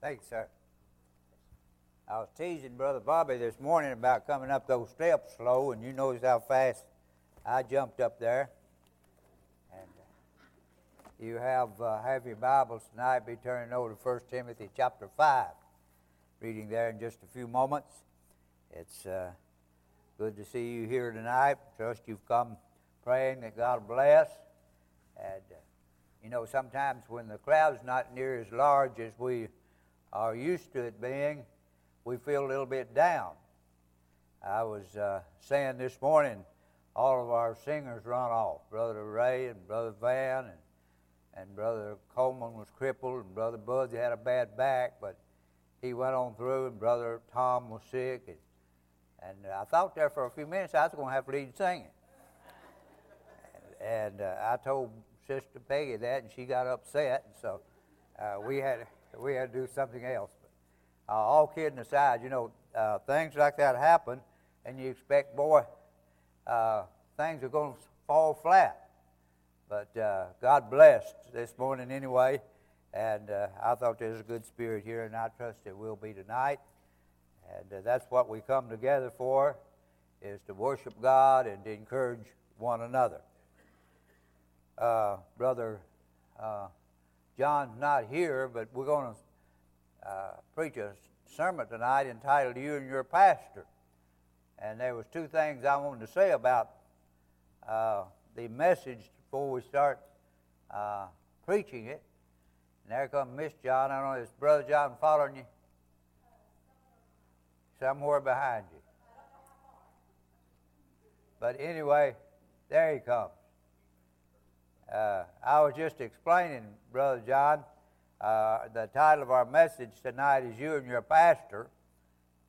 Thank you, sir. I was teasing Brother Bobby this morning about coming up those steps slow, and you notice how fast I jumped up there. And uh, you have uh, have your Bibles tonight. Be turning over to 1 Timothy chapter 5. Reading there in just a few moments. It's uh, good to see you here tonight. Trust you've come praying that God bless. And, uh, you know, sometimes when the crowd's not near as large as we are used to it being, we feel a little bit down. I was uh, saying this morning, all of our singers run off. Brother Ray and Brother Van and, and Brother Coleman was crippled and Brother Bud had a bad back, but he went on through and Brother Tom was sick. And, and I thought there for a few minutes I was going to have to lead singing. and, and uh, I told Sister Peggy that, and she got upset, and so uh, we had we had to do something else. But, uh, all kidding aside, you know, uh, things like that happen, and you expect, boy, uh, things are going to fall flat. But uh, God blessed this morning anyway, and uh, I thought there was a good spirit here, and I trust it will be tonight. And uh, that's what we come together for, is to worship God and to encourage one another. Brother John's not here, but we're going to uh, preach a sermon tonight entitled "You and Your Pastor." And there was two things I wanted to say about uh, the message before we start uh, preaching it. And there comes Miss John. I don't know, is Brother John following you? Somewhere behind you. But anyway, there he comes. Uh, I was just explaining, Brother John, uh, the title of our message tonight is You and Your Pastor.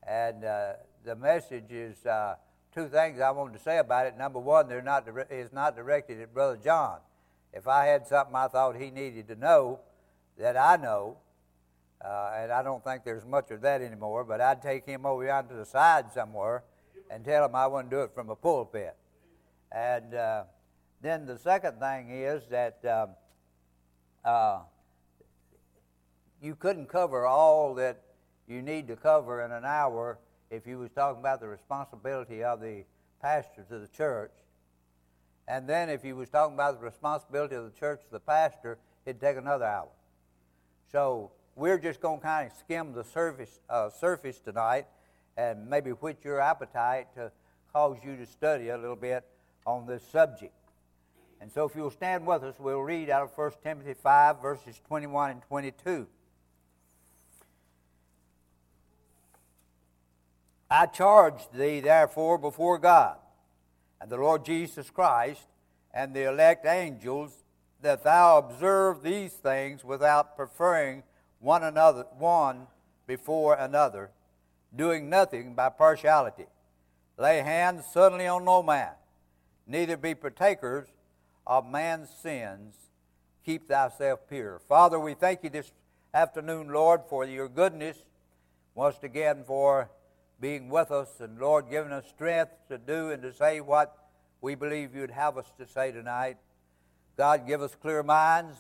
And uh, the message is uh, two things I wanted to say about it. Number one, they're not is not directed at Brother John. If I had something I thought he needed to know that I know, uh, and I don't think there's much of that anymore, but I'd take him over yonder to the side somewhere and tell him I wouldn't do it from a pulpit. And uh, then the second thing is that um, uh, you couldn't cover all that you need to cover in an hour if you was talking about the responsibility of the pastor to the church. And then if you was talking about the responsibility of the church to the pastor, it'd take another hour. So we're just going to kind of skim the surface, uh, surface tonight and maybe whet your appetite to cause you to study a little bit on this subject. And so if you'll stand with us, we'll read out of 1 Timothy 5, verses 21 and 22. I charge thee, therefore, before God and the Lord Jesus Christ and the elect angels, that thou observe these things without preferring one another one before another, doing nothing by partiality. Lay hands suddenly on no man, neither be partakers of man's sins, keep thyself pure. Father, we thank you this afternoon, Lord, for your goodness, once again for being with us, and Lord, giving us strength to do and to say what we believe you'd have us to say tonight. God, give us clear minds,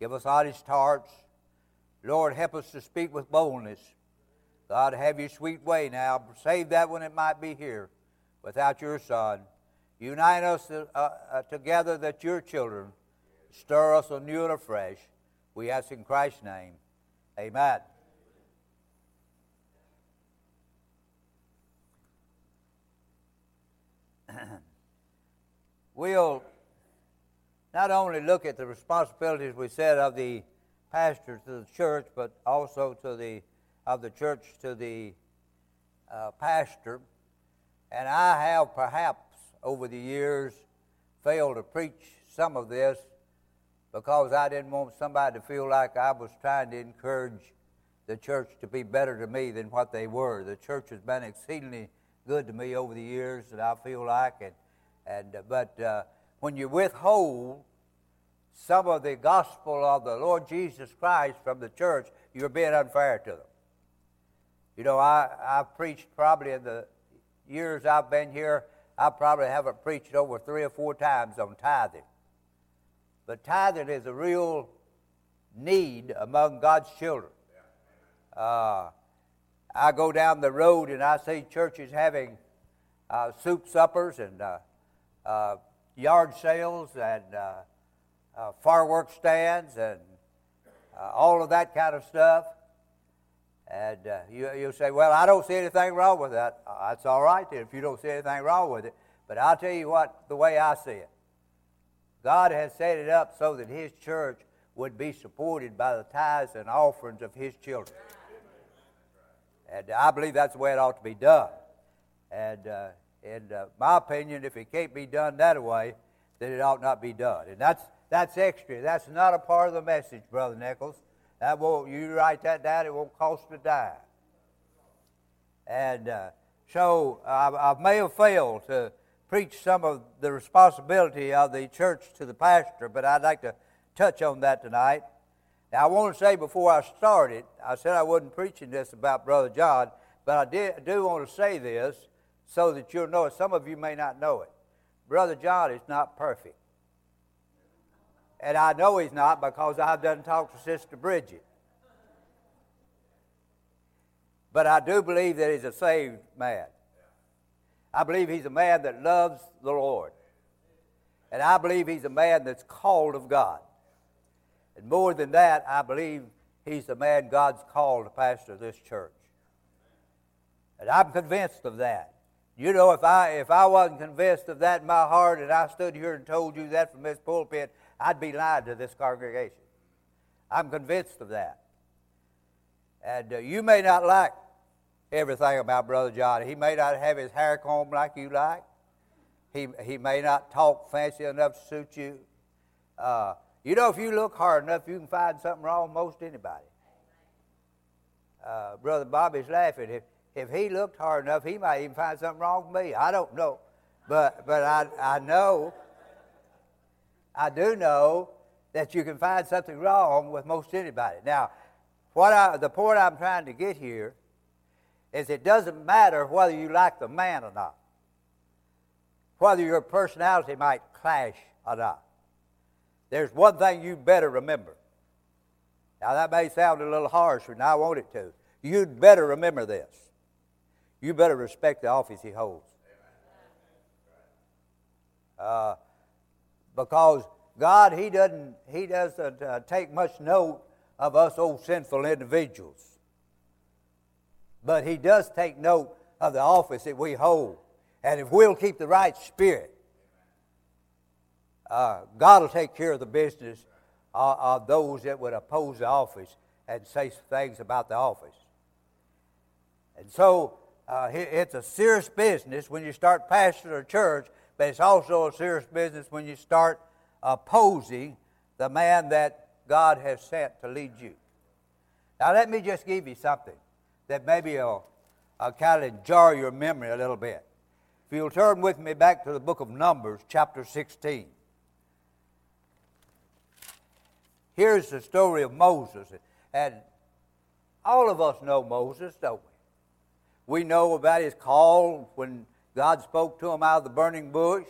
give us honest hearts. Lord, help us to speak with boldness. God, have your sweet way now. Save that when it might be here without your Son. Unite us uh, uh, together that your children stir us anew and afresh. We ask in Christ's name. Amen. we'll not only look at the responsibilities we said of the pastor to the church, but also to the of the church to the uh, pastor. And I have perhaps over the years failed to preach some of this because I didn't want somebody to feel like I was trying to encourage the church to be better to me than what they were. The church has been exceedingly good to me over the years, that I feel like, and and uh, but uh, when you withhold some of the gospel of the Lord Jesus Christ from the church, you're being unfair to them. You know, I I've preached probably in the years I've been here I probably haven't preached over three or four times on tithing. But tithing is a real need among God's children. Uh, I go down the road and I see churches having uh, soup suppers and uh, uh yard sales and uh, uh, fireworks stands and all of that kind of stuff. And you, you say, Well, I don't see anything wrong with that. that's all right then if you don't see anything wrong with it. But I'll tell you what, the way I see it, God has set it up so that His church would be supported by the tithes and offerings of His children. And I believe that's the way it ought to be done. And uh, in uh, my opinion, if it can't be done that way, then it ought not be done. And that's, that's extra. That's not a part of the message, Brother Nichols. That won't, you write that down, it won't cost a dime. And uh, so I, I may have failed to preach some of the responsibility of the church to the pastor, but I'd like to touch on that tonight. Now, I want to say before I started, I said I wasn't preaching this about Brother John, but I, did, do want to say this so that you'll know it. Some of you may not know it. Brother John is not perfect. And I know he's not because I've done talked to Sister Bridget. But I do believe that he's a saved man. I believe he's a man that loves the Lord. And I believe he's a man that's called of God. And more than that, I believe he's the man God's called to pastor this church. And I'm convinced of that. You know, if I if I wasn't convinced of that in my heart and I stood here and told you that from this pulpit, I'd be lying to this congregation. I'm convinced of that. And uh, you may not like everything about Brother John. He may not have his hair combed like you like. He, he may not talk fancy enough to suit you. Uh, you know, if you look hard enough, you can find something wrong with most anybody. Uh, Brother Bobby's laughing. If, if he looked hard enough, he might even find something wrong with me. I don't know. But, but I, I know, I do know that you can find something wrong with most anybody. Now, what I, the point I'm trying to get here is it doesn't matter whether you like the man or not, whether your personality might clash or not. There's one thing you better remember. Now, that may sound a little harsh, and I want it to. You'd better remember this. You better respect the office he holds. Uh, because God, He doesn't, He doesn't uh, take much note of us old sinful individuals. But He does take note of the office that we hold. And if we'll keep the right spirit, uh, God will take care of the business uh, of those that would oppose the office and say things about the office. And so uh, it's a serious business when you start pastoring a church, but it's also a serious business when you start opposing the man that God has sent to lead you. Now, let me just give you something that maybe will, will kind of jar your memory a little bit. If you'll turn with me back to the book of Numbers, chapter 16. Here's the story of Moses. And all of us know Moses, don't we? We know about his call when God spoke to him out of the burning bush.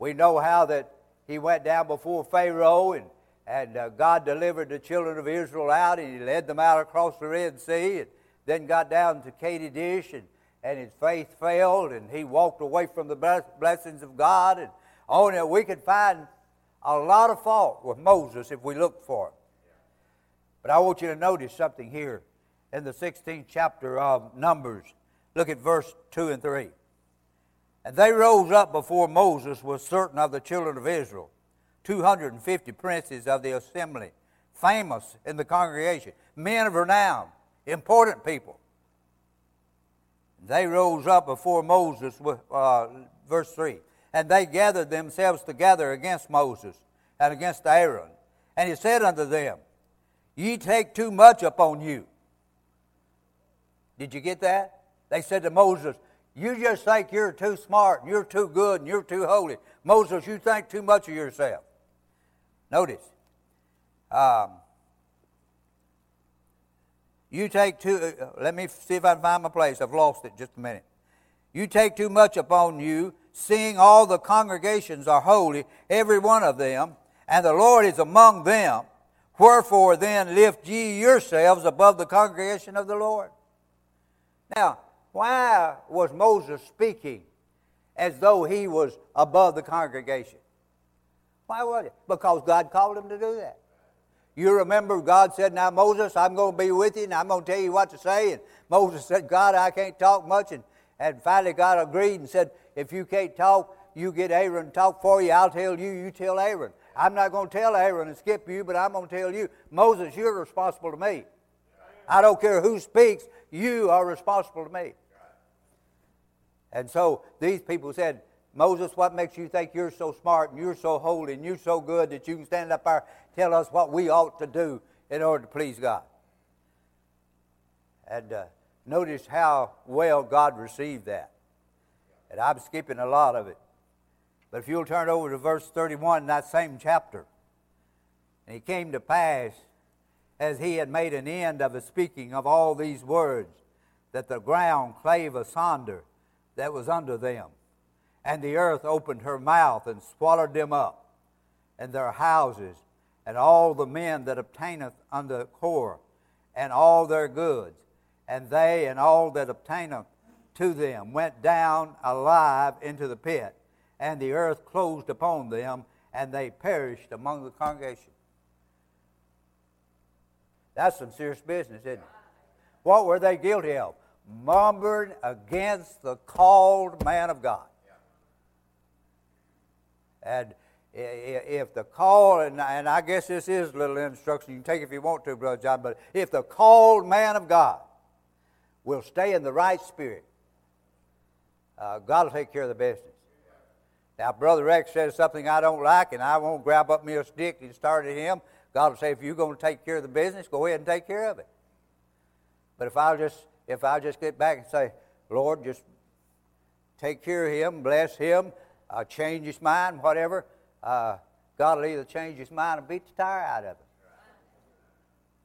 We know how that he went down before Pharaoh and, and uh, God delivered the children of Israel out and he led them out across the Red Sea and then got down to Kadesh and, and his faith failed and he walked away from the blessings of God. And on it, we could find a lot of fault with Moses if we look for him. But I want you to notice something here in the 16th chapter of Numbers. Look at verse 2 and 3. And they rose up before Moses with certain of the children of Israel, 250 princes of the assembly, famous in the congregation, men of renown, important people. They rose up before Moses with, uh, verse 3 and they gathered themselves together against Moses and against Aaron. And he said unto them, Ye take too much upon you. Did you get that? They said to Moses, You just think you're too smart and you're too good and you're too holy. Moses, you think too much of yourself. Notice, um, you take too, uh, let me see if I can find my place. I've lost it just a minute. You take too much upon you seeing all the congregations are holy, every one of them, and the Lord is among them. Wherefore then lift ye yourselves above the congregation of the Lord. Now, why was Moses speaking as though he was above the congregation? Why was it? Because God called him to do that. You remember God said, Now, Moses, I'm going to be with you and I'm going to tell you what to say. And Moses said, God, I can't talk much. And, and finally, God agreed and said, If you can't talk, you get Aaron to talk for you. I'll tell you, you tell Aaron. I'm not going to tell Aaron and skip you, but I'm going to tell you, Moses, you're responsible to me. I don't care who speaks, you are responsible to me. And so these people said, Moses, what makes you think you're so smart and you're so holy and you're so good that you can stand up there and tell us what we ought to do in order to please God? And uh, notice how well God received that. And I'm skipping a lot of it. But if you'll turn over to verse 31 in that same chapter. And it came to pass, as he had made an end of the speaking of all these words, that the ground clave asunder that was under them and the earth opened her mouth and swallowed them up, and their houses, and all the men that obtaineth unto Korah, and all their goods. And they and all that obtaineth to them went down alive into the pit, and the earth closed upon them, and they perished among the congregation. That's some serious business, isn't it? What were they guilty of? Murmuring against the called man of God. And if the call, and, and I guess this is a little instruction, you can take if you want to, Brother John, but if the called man of God will stay in the right spirit, uh, God will take care of the business. Now, Brother Rex says something I don't like, and I won't grab up me a stick and start at him. God will say, if you're going to take care of the business, go ahead and take care of it. But if I'll just if i just get back and say, Lord, just take care of him, bless him, uh, change his mind, whatever, uh, God will either change his mind or beat the tire out of him.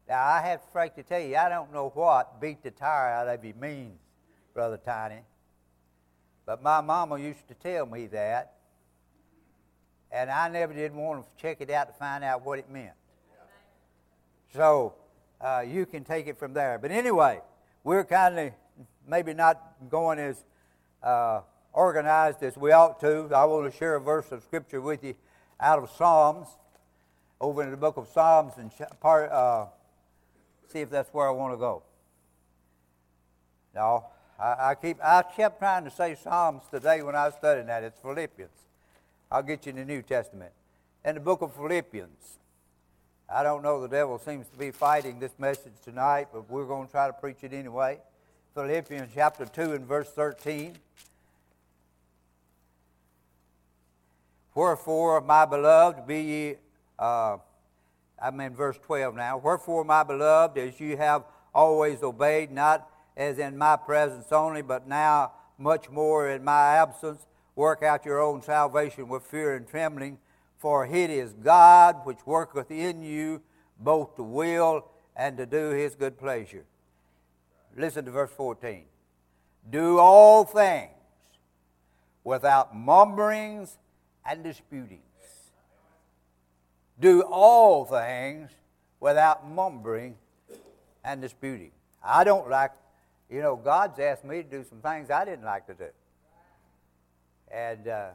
Now, I have frank to tell you, I don't know what beat the tire out of you means, Brother Tiny. But my mama used to tell me that, and I never did want to check it out to find out what it meant. So uh, you can take it from there. But anyway, we're kind of maybe not going as uh, organized as we ought to, I want to share a verse of Scripture with you out of Psalms, over in the book of Psalms, and part, uh, see if that's where I want to go. No, I, I, keep I kept trying to say Psalms today when I was studying that. It's Philippians. I'll get you in the New Testament. In the book of Philippians. I don't know, the devil seems to be fighting this message tonight, but we're going to try to preach it anyway. Philippians chapter 2 and verse 13. Wherefore, my beloved, be ye, uh, I'm in verse 12 now. Wherefore, my beloved, as you have always obeyed, not as in my presence only, but now much more in my absence, work out your own salvation with fear and trembling. For it is God which worketh in you both to will and to do his good pleasure. Listen to verse 14. Do all things without mumberings and disputings. Do all things without mumbling and disputing. I don't like, you know, God's asked me to do some things I didn't like to do. And uh,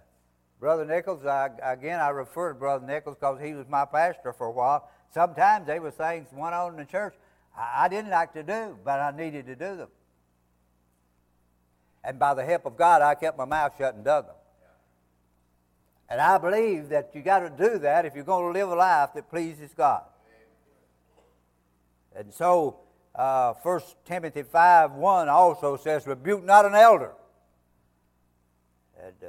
Brother Nichols, I, again, I refer to Brother Nichols because he was my pastor for a while. Sometimes there were things went on in the church I, I didn't like to do, but I needed to do them. And by the help of God, I kept my mouth shut and done them. And I believe that you got to do that if you're going to live a life that pleases God. And so, uh, 1 Timothy 5 1 also says, Rebuke not an elder. And uh,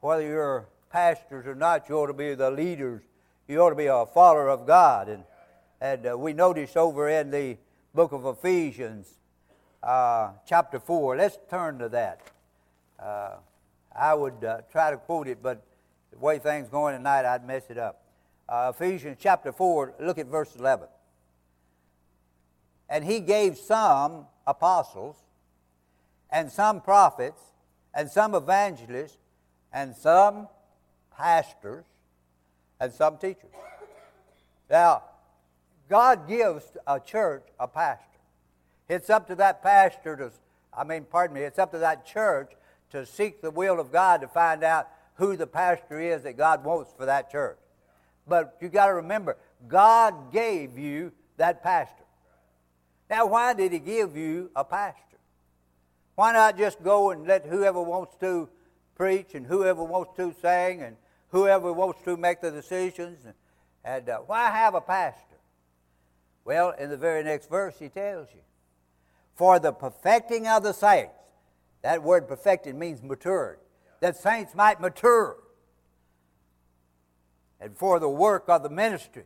whether you're pastors or not, you ought to be the leaders. You ought to be a follower of God. And, and uh, we notice over in the book of Ephesians, uh, chapter 4, let's turn to that. Uh, I would uh, try to quote it, but the way things going tonight, I'd mess it up. Uh, Ephesians chapter 4, look at verse 11. And he gave some apostles, and some prophets, and some evangelists, and some pastors, and some teachers. Now, God gives a church a pastor. It's up to that pastor to, I mean, pardon me, it's up to that church to seek the will of God to find out who the pastor is that God wants for that church. But you got to remember, God gave you that pastor. Now, why did He give you a pastor? Why not just go and let whoever wants to preach and whoever wants to sing and whoever wants to make the decisions? And, and uh, why have a pastor? Well, in the very next verse, he tells you, for the perfecting of the saints. That word perfected means matured. That saints might mature. And for the work of the ministry.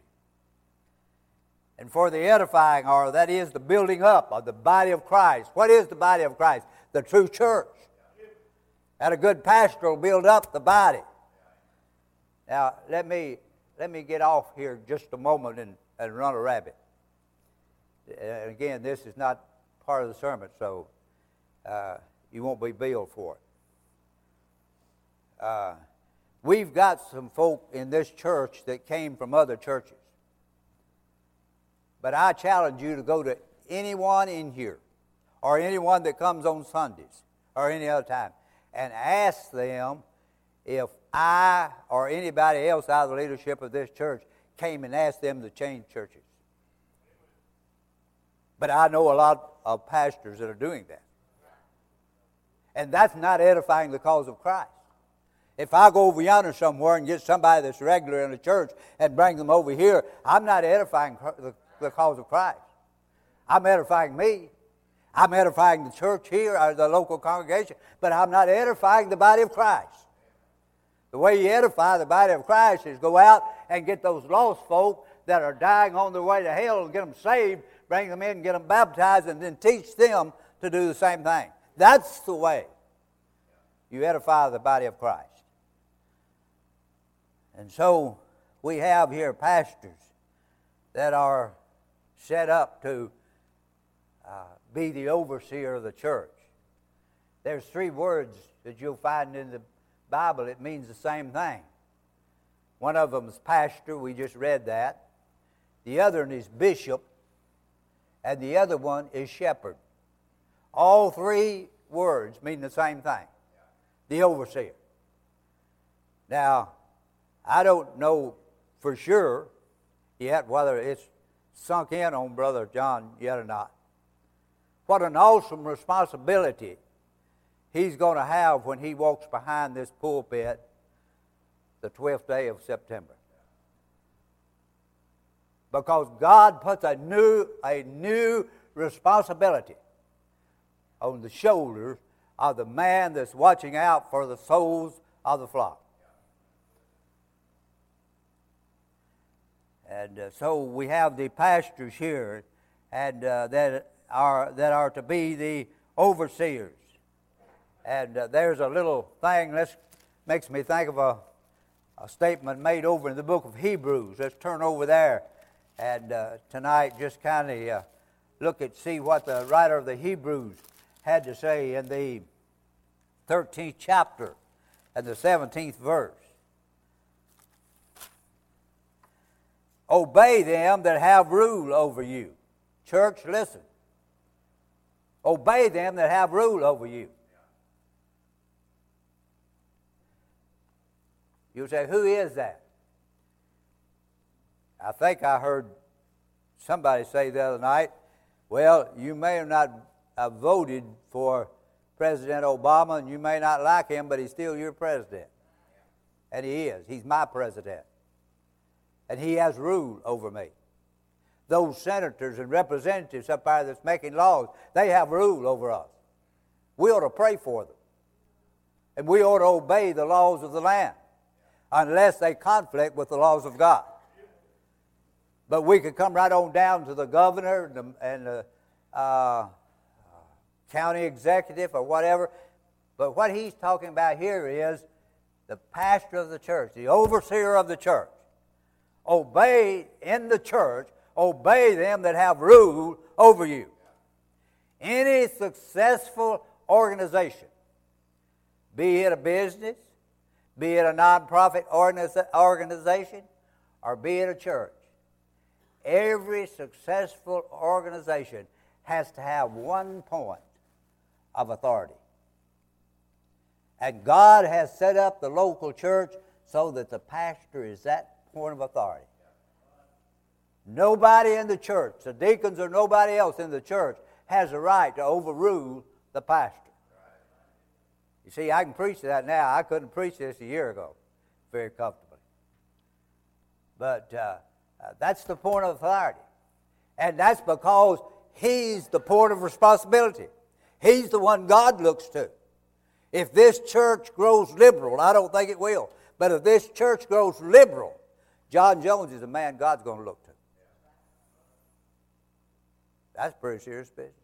And for the edifying, or that is the building up of the body of Christ. What is the body of Christ? The true church. And a good pastor will build up the body. Now, let me, let me get off here just a moment and, and run a rabbit. And again, this is not part of the sermon, so uh, you won't be billed for it. Uh, we've got some folk in this church that came from other churches. But I challenge you to go to anyone in here or anyone that comes on Sundays or any other time and ask them if I or anybody else out of the leadership of this church came and asked them to change churches. But I know a lot of pastors that are doing that. And that's not edifying the cause of Christ. If I go over yonder somewhere and get somebody that's regular in the church and bring them over here, I'm not edifying the, the cause of Christ. I'm edifying me. I'm edifying the church here or the local congregation, but I'm not edifying the body of Christ. The way you edify the body of Christ is go out and get those lost folk that are dying on their way to hell and get them saved bring them in get them baptized, and then teach them to do the same thing. That's the way you edify the body of Christ. And so we have here pastors that are set up to uh, be the overseer of the church. There's three words that you'll find in the Bible. It means the same thing. One of them is pastor. We just read that. The other one is bishop and the other one is shepherd. All three words mean the same thing the overseer. Now, I don't know for sure yet whether it's sunk in on Brother John yet or not. What an awesome responsibility he's going to have when he walks behind this pulpit the 12th day of September because God puts a new, a new responsibility on the shoulders of the man that's watching out for the souls of the flock. And uh, so we have the pastors here and uh, that are that are to be the overseers. And uh, there's a little thing that makes me think of a, a statement made over in the book of Hebrews. Let's turn over there and uh, tonight just kind of uh, look at see what the writer of the Hebrews had to say in the 13th chapter and the 17th verse. Obey them that have rule over you. Church, listen. Obey them that have rule over you. You say, who is that? I think I heard somebody say the other night, well, you may have not have voted for President Obama and you may not like him, but he's still your president. And he is. He's my president. And he has rule over me. Those senators and representatives up there that's making laws, they have rule over us. We ought to pray for them. And we ought to obey the laws of the land unless they conflict with the laws of God. But we could come right on down to the governor and the, and the uh, county executive or whatever. But what he's talking about here is the pastor of the church, the overseer of the church. Obey in the church, obey them that have rule over you. Any successful organization, be it a business, be it a nonprofit organization, or be it a church, Every successful organization has to have one point of authority. And God has set up the local church so that the pastor is that point of authority. Nobody in the church, the deacons or nobody else in the church, has a right to overrule the pastor. You see, I can preach that now. I couldn't preach this a year ago very comfortably. But uh, uh, that's the point of authority. And that's because he's the point of responsibility. He's the one God looks to. If this church grows liberal, I don't think it will, but if this church grows liberal, John Jones is a man God's going to look to. That's pretty serious business.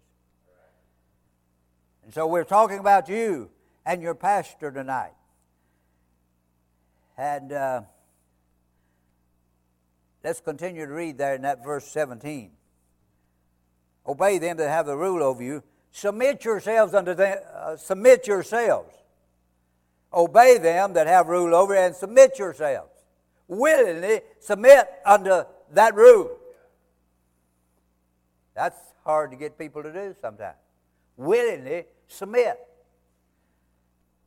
And so we're talking about you and your pastor tonight. And uh, let's continue to read there in that verse 17. Obey them that have the rule over you. Submit yourselves unto them. Uh, submit yourselves. Obey them that have rule over you, and submit yourselves. Willingly submit unto that rule. That's hard to get people to do sometimes. Willingly submit.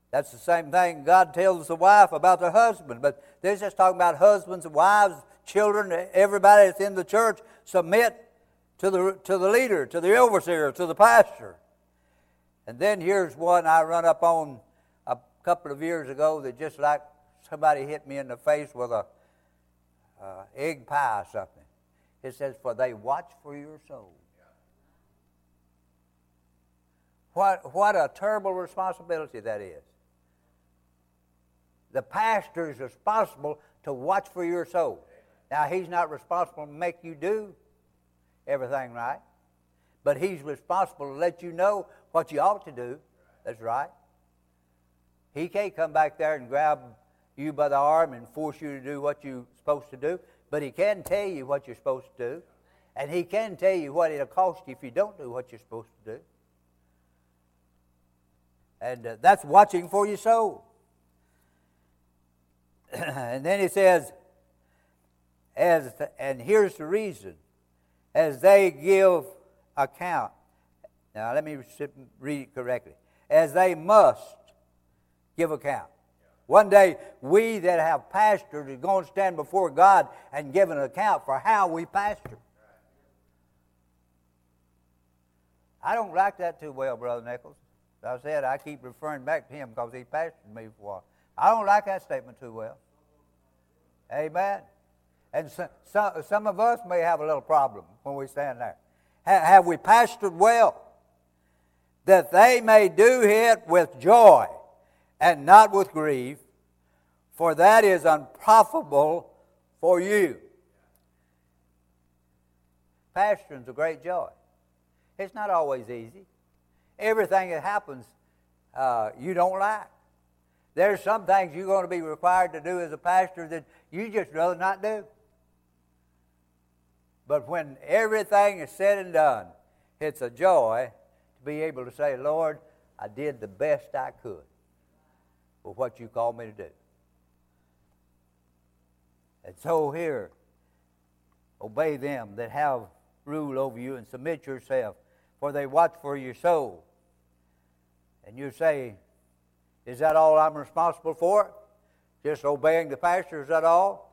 That's the same thing God tells the wife about the husband. But they're just talking about husbands and wives, children, everybody that's in the church. Submit to the, to the leader, to the overseer, to the pastor. And then here's one I run up on a couple of years ago that just like somebody hit me in the face with a uh, egg pie or something. It says, For they watch for your soul. What, what a terrible responsibility that is. The pastor is responsible to watch for your soul. Now, he's not responsible to make you do everything right, but he's responsible to let you know what you ought to do. That's right. He can't come back there and grab you by the arm and force you to do what you're supposed to do, but he can tell you what you're supposed to do, and he can tell you what it'll cost you if you don't do what you're supposed to do. And uh, that's watching for your soul. and then he says, as and here's the reason, as they give account. Now let me read it correctly. As they must give account. One day, we that have pastored are going to stand before God and give an account for how we pastor. I don't like that too well, Brother Nichols. As I said, I keep referring back to him because he pastored me for a while. I don't like that statement too well. Amen. And so, so, some of us may have a little problem when we stand there. Ha, have we pastored well? That they may do it with joy and not with grief, for that is unprofitable for you. Pastoring's a great joy. It's not always easy. Everything that happens, uh, you don't like. There's some things you're going to be required to do as a pastor that you just rather not do. But when everything is said and done, it's a joy to be able to say, Lord, I did the best I could with what you called me to do. And so here, obey them that have rule over you and submit yourself, for they watch for your soul. And you say, is that all I'm responsible for? Just obeying the pastor, is that all?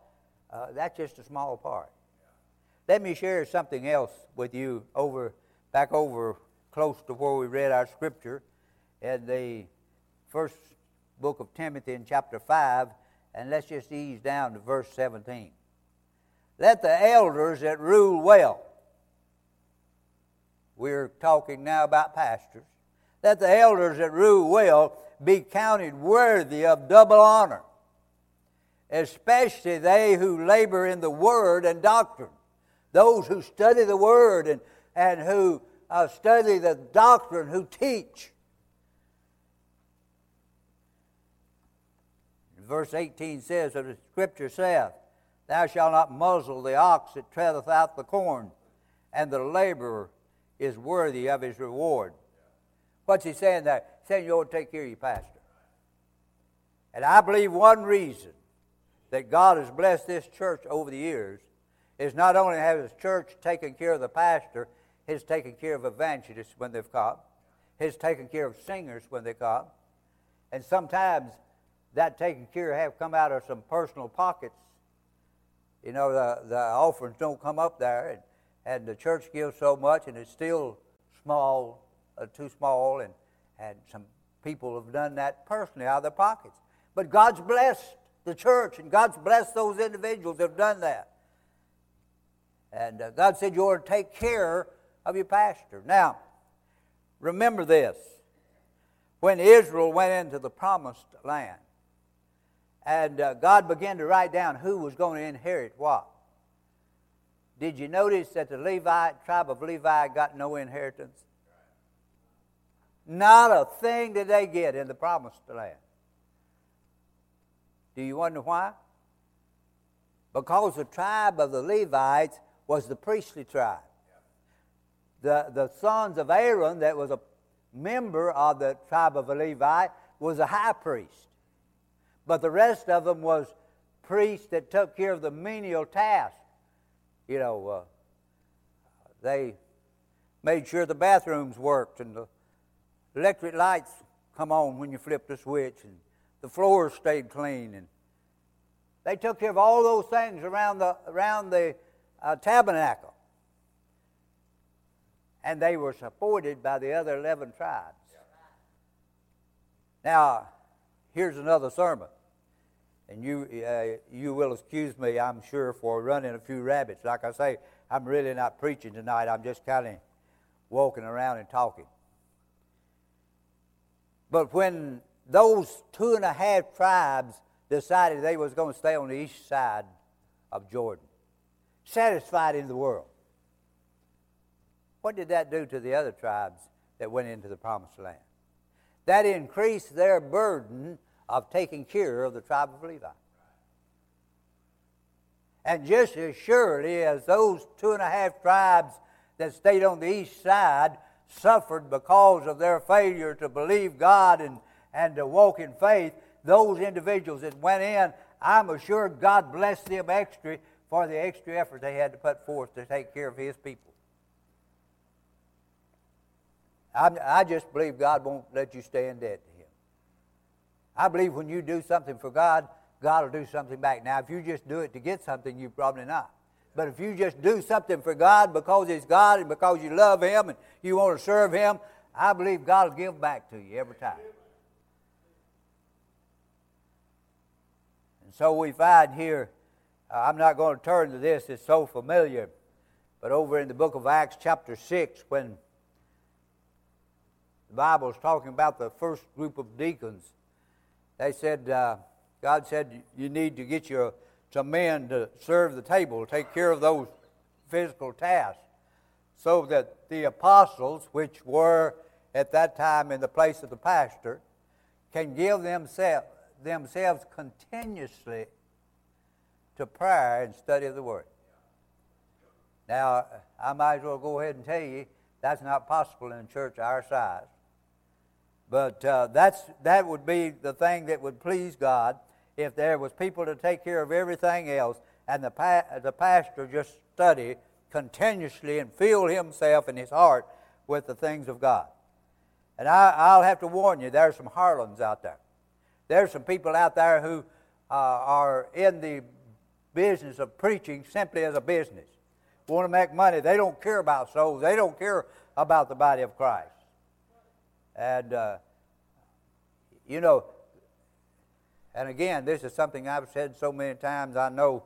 Uh, that's just a small part. Let me share something else with you over back over close to where we read our scripture in the first book of Timothy in chapter 5, and let's just ease down to verse 17. Let the elders that rule well, we're talking now about pastors, let the elders that rule well be counted worthy of double honor, especially they who labor in the word and doctrine. Those who study the word and, and who uh, study the doctrine, who teach. Verse 18 says, that the scripture saith, Thou shalt not muzzle the ox that treadeth out the corn, and the laborer is worthy of his reward. What's he saying there? He's saying you ought to take care of your pastor. And I believe one reason that God has blessed this church over the years is not only have his church taken care of the pastor, he's taken care of evangelists when they've come, he's taken care of singers when they come, and sometimes that taken care of have come out of some personal pockets. You know, the, the offerings don't come up there, and, and the church gives so much, and it's still small, uh, too small, and, and some people have done that personally out of their pockets. But God's blessed the church, and God's blessed those individuals that have done that. And uh, God said you ought to take care of your pastor. Now, remember this. When Israel went into the promised land, and uh, God began to write down who was going to inherit what. Did you notice that the tribe of Levi got no inheritance? Not a thing did they get in the promised land. Do you wonder why? Because the tribe of the Levites was the priestly tribe. The, the sons of Aaron, that was a member of the tribe of the Levi, was a high priest. But the rest of them was priests that took care of the menial task. You know, uh, they made sure the bathrooms worked and the electric lights come on when you flip the switch and the floors stayed clean and they took care of all those things around the around the uh, tabernacle. And they were supported by the other 11 tribes. Now, here's another sermon. And you, uh, you will excuse me, I'm sure, for running a few rabbits. Like I say, I'm really not preaching tonight. I'm just kind of walking around and talking. But when those two and a half tribes decided they was going to stay on the east side of Jordan, satisfied in the world. What did that do to the other tribes that went into the promised land? That increased their burden of taking care of the tribe of Levi. And just as surely as those two and a half tribes that stayed on the east side suffered because of their failure to believe God and, and to walk in faith, those individuals that went in, I'm assured God blessed them extra for the extra effort they had to put forth to take care of His people. I, I just believe God won't let you stay in debt to Him. I believe when you do something for God, God will do something back. Now, if you just do it to get something, you probably not. But if you just do something for God because it's God and because you love Him and you want to serve Him, I believe God will give back to you every time. And so we find here uh, I'm not going to turn to this, it's so familiar. But over in the book of Acts, chapter 6, when the Bible is talking about the first group of deacons, they said, uh, God said, you need to get your, some men to serve the table, take care of those physical tasks, so that the apostles, which were at that time in the place of the pastor, can give themselves, themselves continuously to prayer and study of the Word. Now, I might as well go ahead and tell you that's not possible in a church our size. But uh, that's, that would be the thing that would please God if there was people to take care of everything else and the, pa- the pastor just study continuously and fill himself and his heart with the things of God. And I, I'll have to warn you, there's some harlots out there. There's some people out there who uh, are in the business of preaching simply as a business. Want to make money. They don't care about souls. They don't care about the body of Christ. And, uh, you know, and again, this is something I've said so many times, I know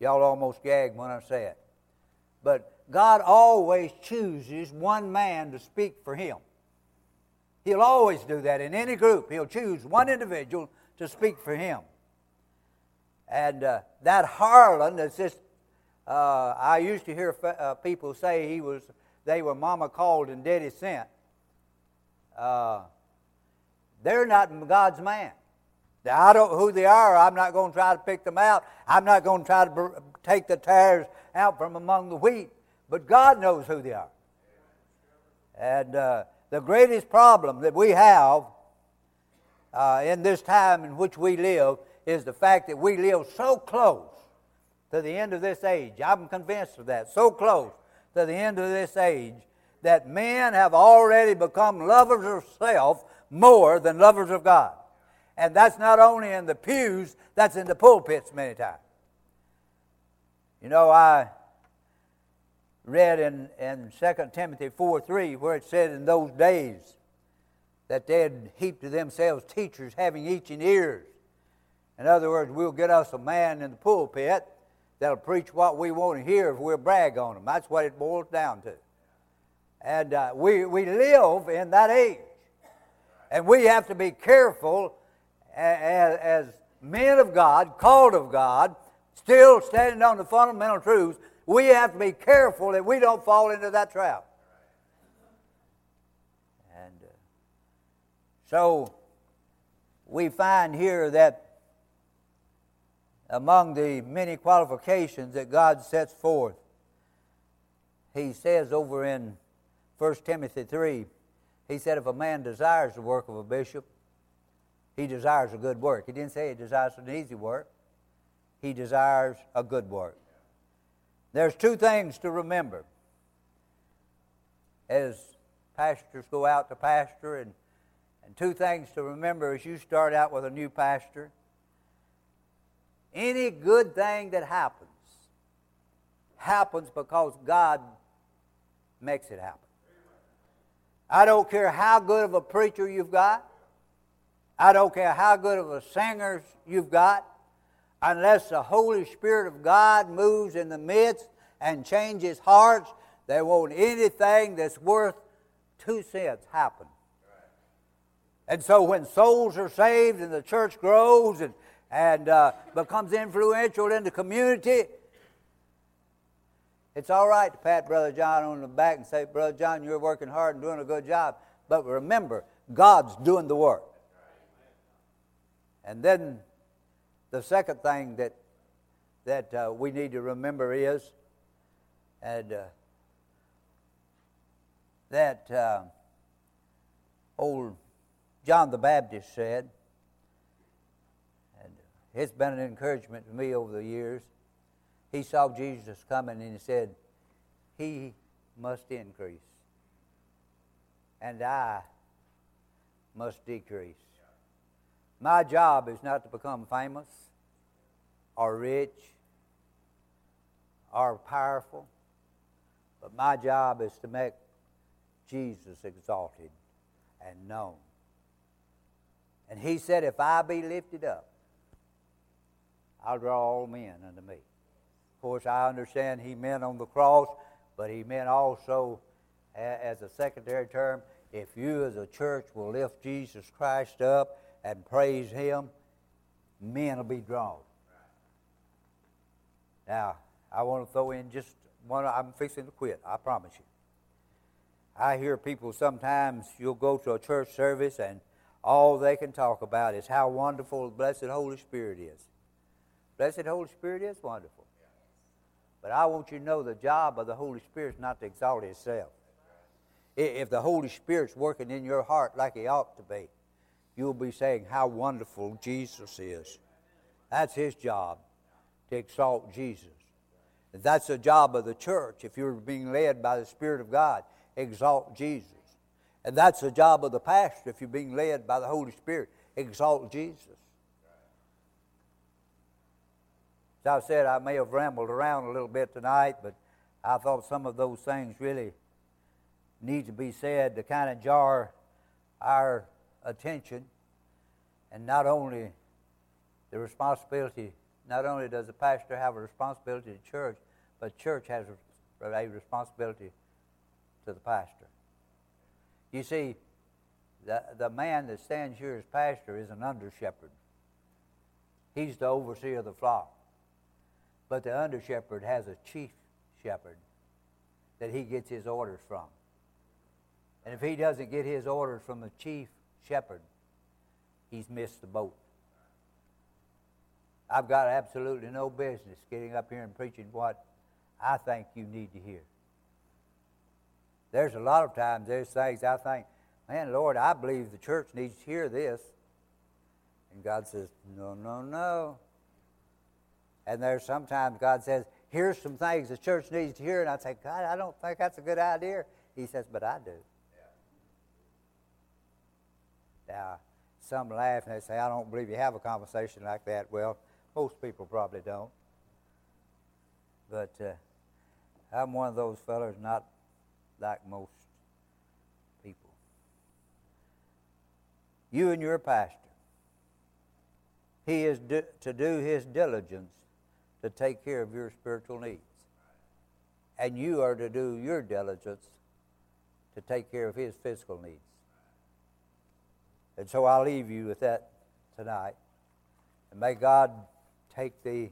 y'all almost gag when I say it. But God always chooses one man to speak for him. He'll always do that in any group. He'll choose one individual to speak for him. And uh, that Harlan that's just, uh, I used to hear uh, people say he was, they were mama called and daddy sent. Uh, they're not God's man. I don't who they are. I'm not going to try to pick them out. I'm not going to try to take the tares out from among the wheat. But God knows who they are. And uh, the greatest problem that we have uh, in this time in which we live is the fact that we live so close to the end of this age. I'm convinced of that. So close to the end of this age that men have already become lovers of self more than lovers of God. And that's not only in the pews, that's in the pulpits many times. You know, I read in, in 2 Timothy 4 3 where it said in those days that they had heaped to themselves teachers having itching ears. In other words, we'll get us a man in the pulpit that'll preach what we want to hear if we'll brag on them. That's what it boils down to. And uh, we, we live in that age. And we have to be careful as, as men of God, called of God, still standing on the fundamental truths. We have to be careful that we don't fall into that trap. And uh, so we find here that among the many qualifications that God sets forth, he says over in 1 Timothy 3, he said, if a man desires the work of a bishop, he desires a good work. He didn't say he desires an easy work, he desires a good work. There's two things to remember as pastors go out to pastor, and, and two things to remember as you start out with a new pastor. Any good thing that happens happens because God makes it happen. I don't care how good of a preacher you've got. I don't care how good of a singer you've got. Unless the Holy Spirit of God moves in the midst and changes hearts, there won't anything that's worth two cents happen. And so when souls are saved and the church grows and, and uh, becomes influential in the community, it's all right to pat Brother John on the back and say, Brother John, you're working hard and doing a good job. But remember, God's doing the work. And then the second thing that, that uh, we need to remember is and, uh, that uh, old John the Baptist said, and it's been an encouragement to me over the years he saw Jesus coming and he said, He must increase, and I must decrease. My job is not to become famous or rich or powerful, but my job is to make Jesus exalted and known. And he said, If I be lifted up, I'll draw all men unto me. Of course, I understand he meant on the cross, but he meant also as a secondary term if you as a church will lift Jesus Christ up and praise him, men will be drawn. Now, I want to throw in just one, I'm fixing to quit, I promise you. I hear people sometimes, you'll go to a church service and all they can talk about is how wonderful the blessed Holy Spirit is. Blessed Holy Spirit is wonderful. But I want you to know the job of the Holy Spirit is not to exalt Himself. If the Holy Spirit's working in your heart like He ought to be, you'll be saying how wonderful Jesus is. That's His job, to exalt Jesus. That's the job of the church. If you're being led by the Spirit of God, exalt Jesus. And that's the job of the pastor if you're being led by the Holy Spirit, exalt Jesus. As I said, I may have rambled around a little bit tonight, but I thought some of those things really need to be said to kind of jar our attention. And not only the responsibility, not only does the pastor have a responsibility to church, but church has a responsibility to the pastor. You see, the, the man that stands here as pastor is an under shepherd. He's the overseer of the flock. But the under shepherd has a chief shepherd that he gets his orders from. And if he doesn't get his orders from the chief shepherd, he's missed the boat. I've got absolutely no business getting up here and preaching what I think you need to hear. There's a lot of times there's things I think, man, Lord, I believe the church needs to hear this. And God says, no, no, no. And there's sometimes God says, here's some things the church needs to hear. And I say, God, I don't think that's a good idea. He says, but I do. Yeah. Now, some laugh and they say, I don't believe you have a conversation like that. Well, most people probably don't. But uh, I'm one of those fellows, not like most people. You and your pastor, he is to do his diligence to take care of your spiritual needs. And you are to do your diligence to take care of his physical needs. And so I'll leave you with that tonight. And may God take the,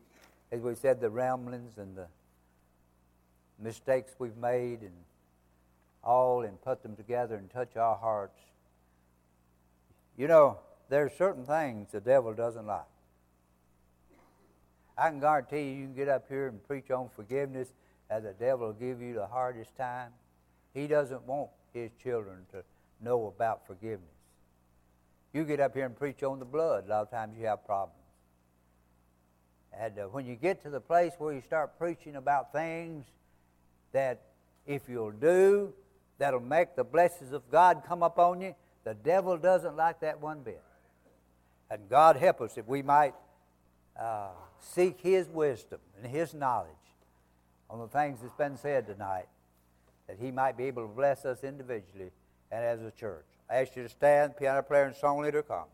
as we said, the ramblings and the mistakes we've made and all and put them together and touch our hearts. You know, there's certain things the devil doesn't like. I can guarantee you, you can get up here and preach on forgiveness, and the devil will give you the hardest time. He doesn't want his children to know about forgiveness. You get up here and preach on the blood, a lot of times you have problems. And uh, when you get to the place where you start preaching about things that if you'll do, that'll make the blessings of God come upon you, the devil doesn't like that one bit. And God help us if we might uh, seek His wisdom and His knowledge on the things that's been said tonight, that He might be able to bless us individually and as a church. I ask you to stand, piano player and song leader come.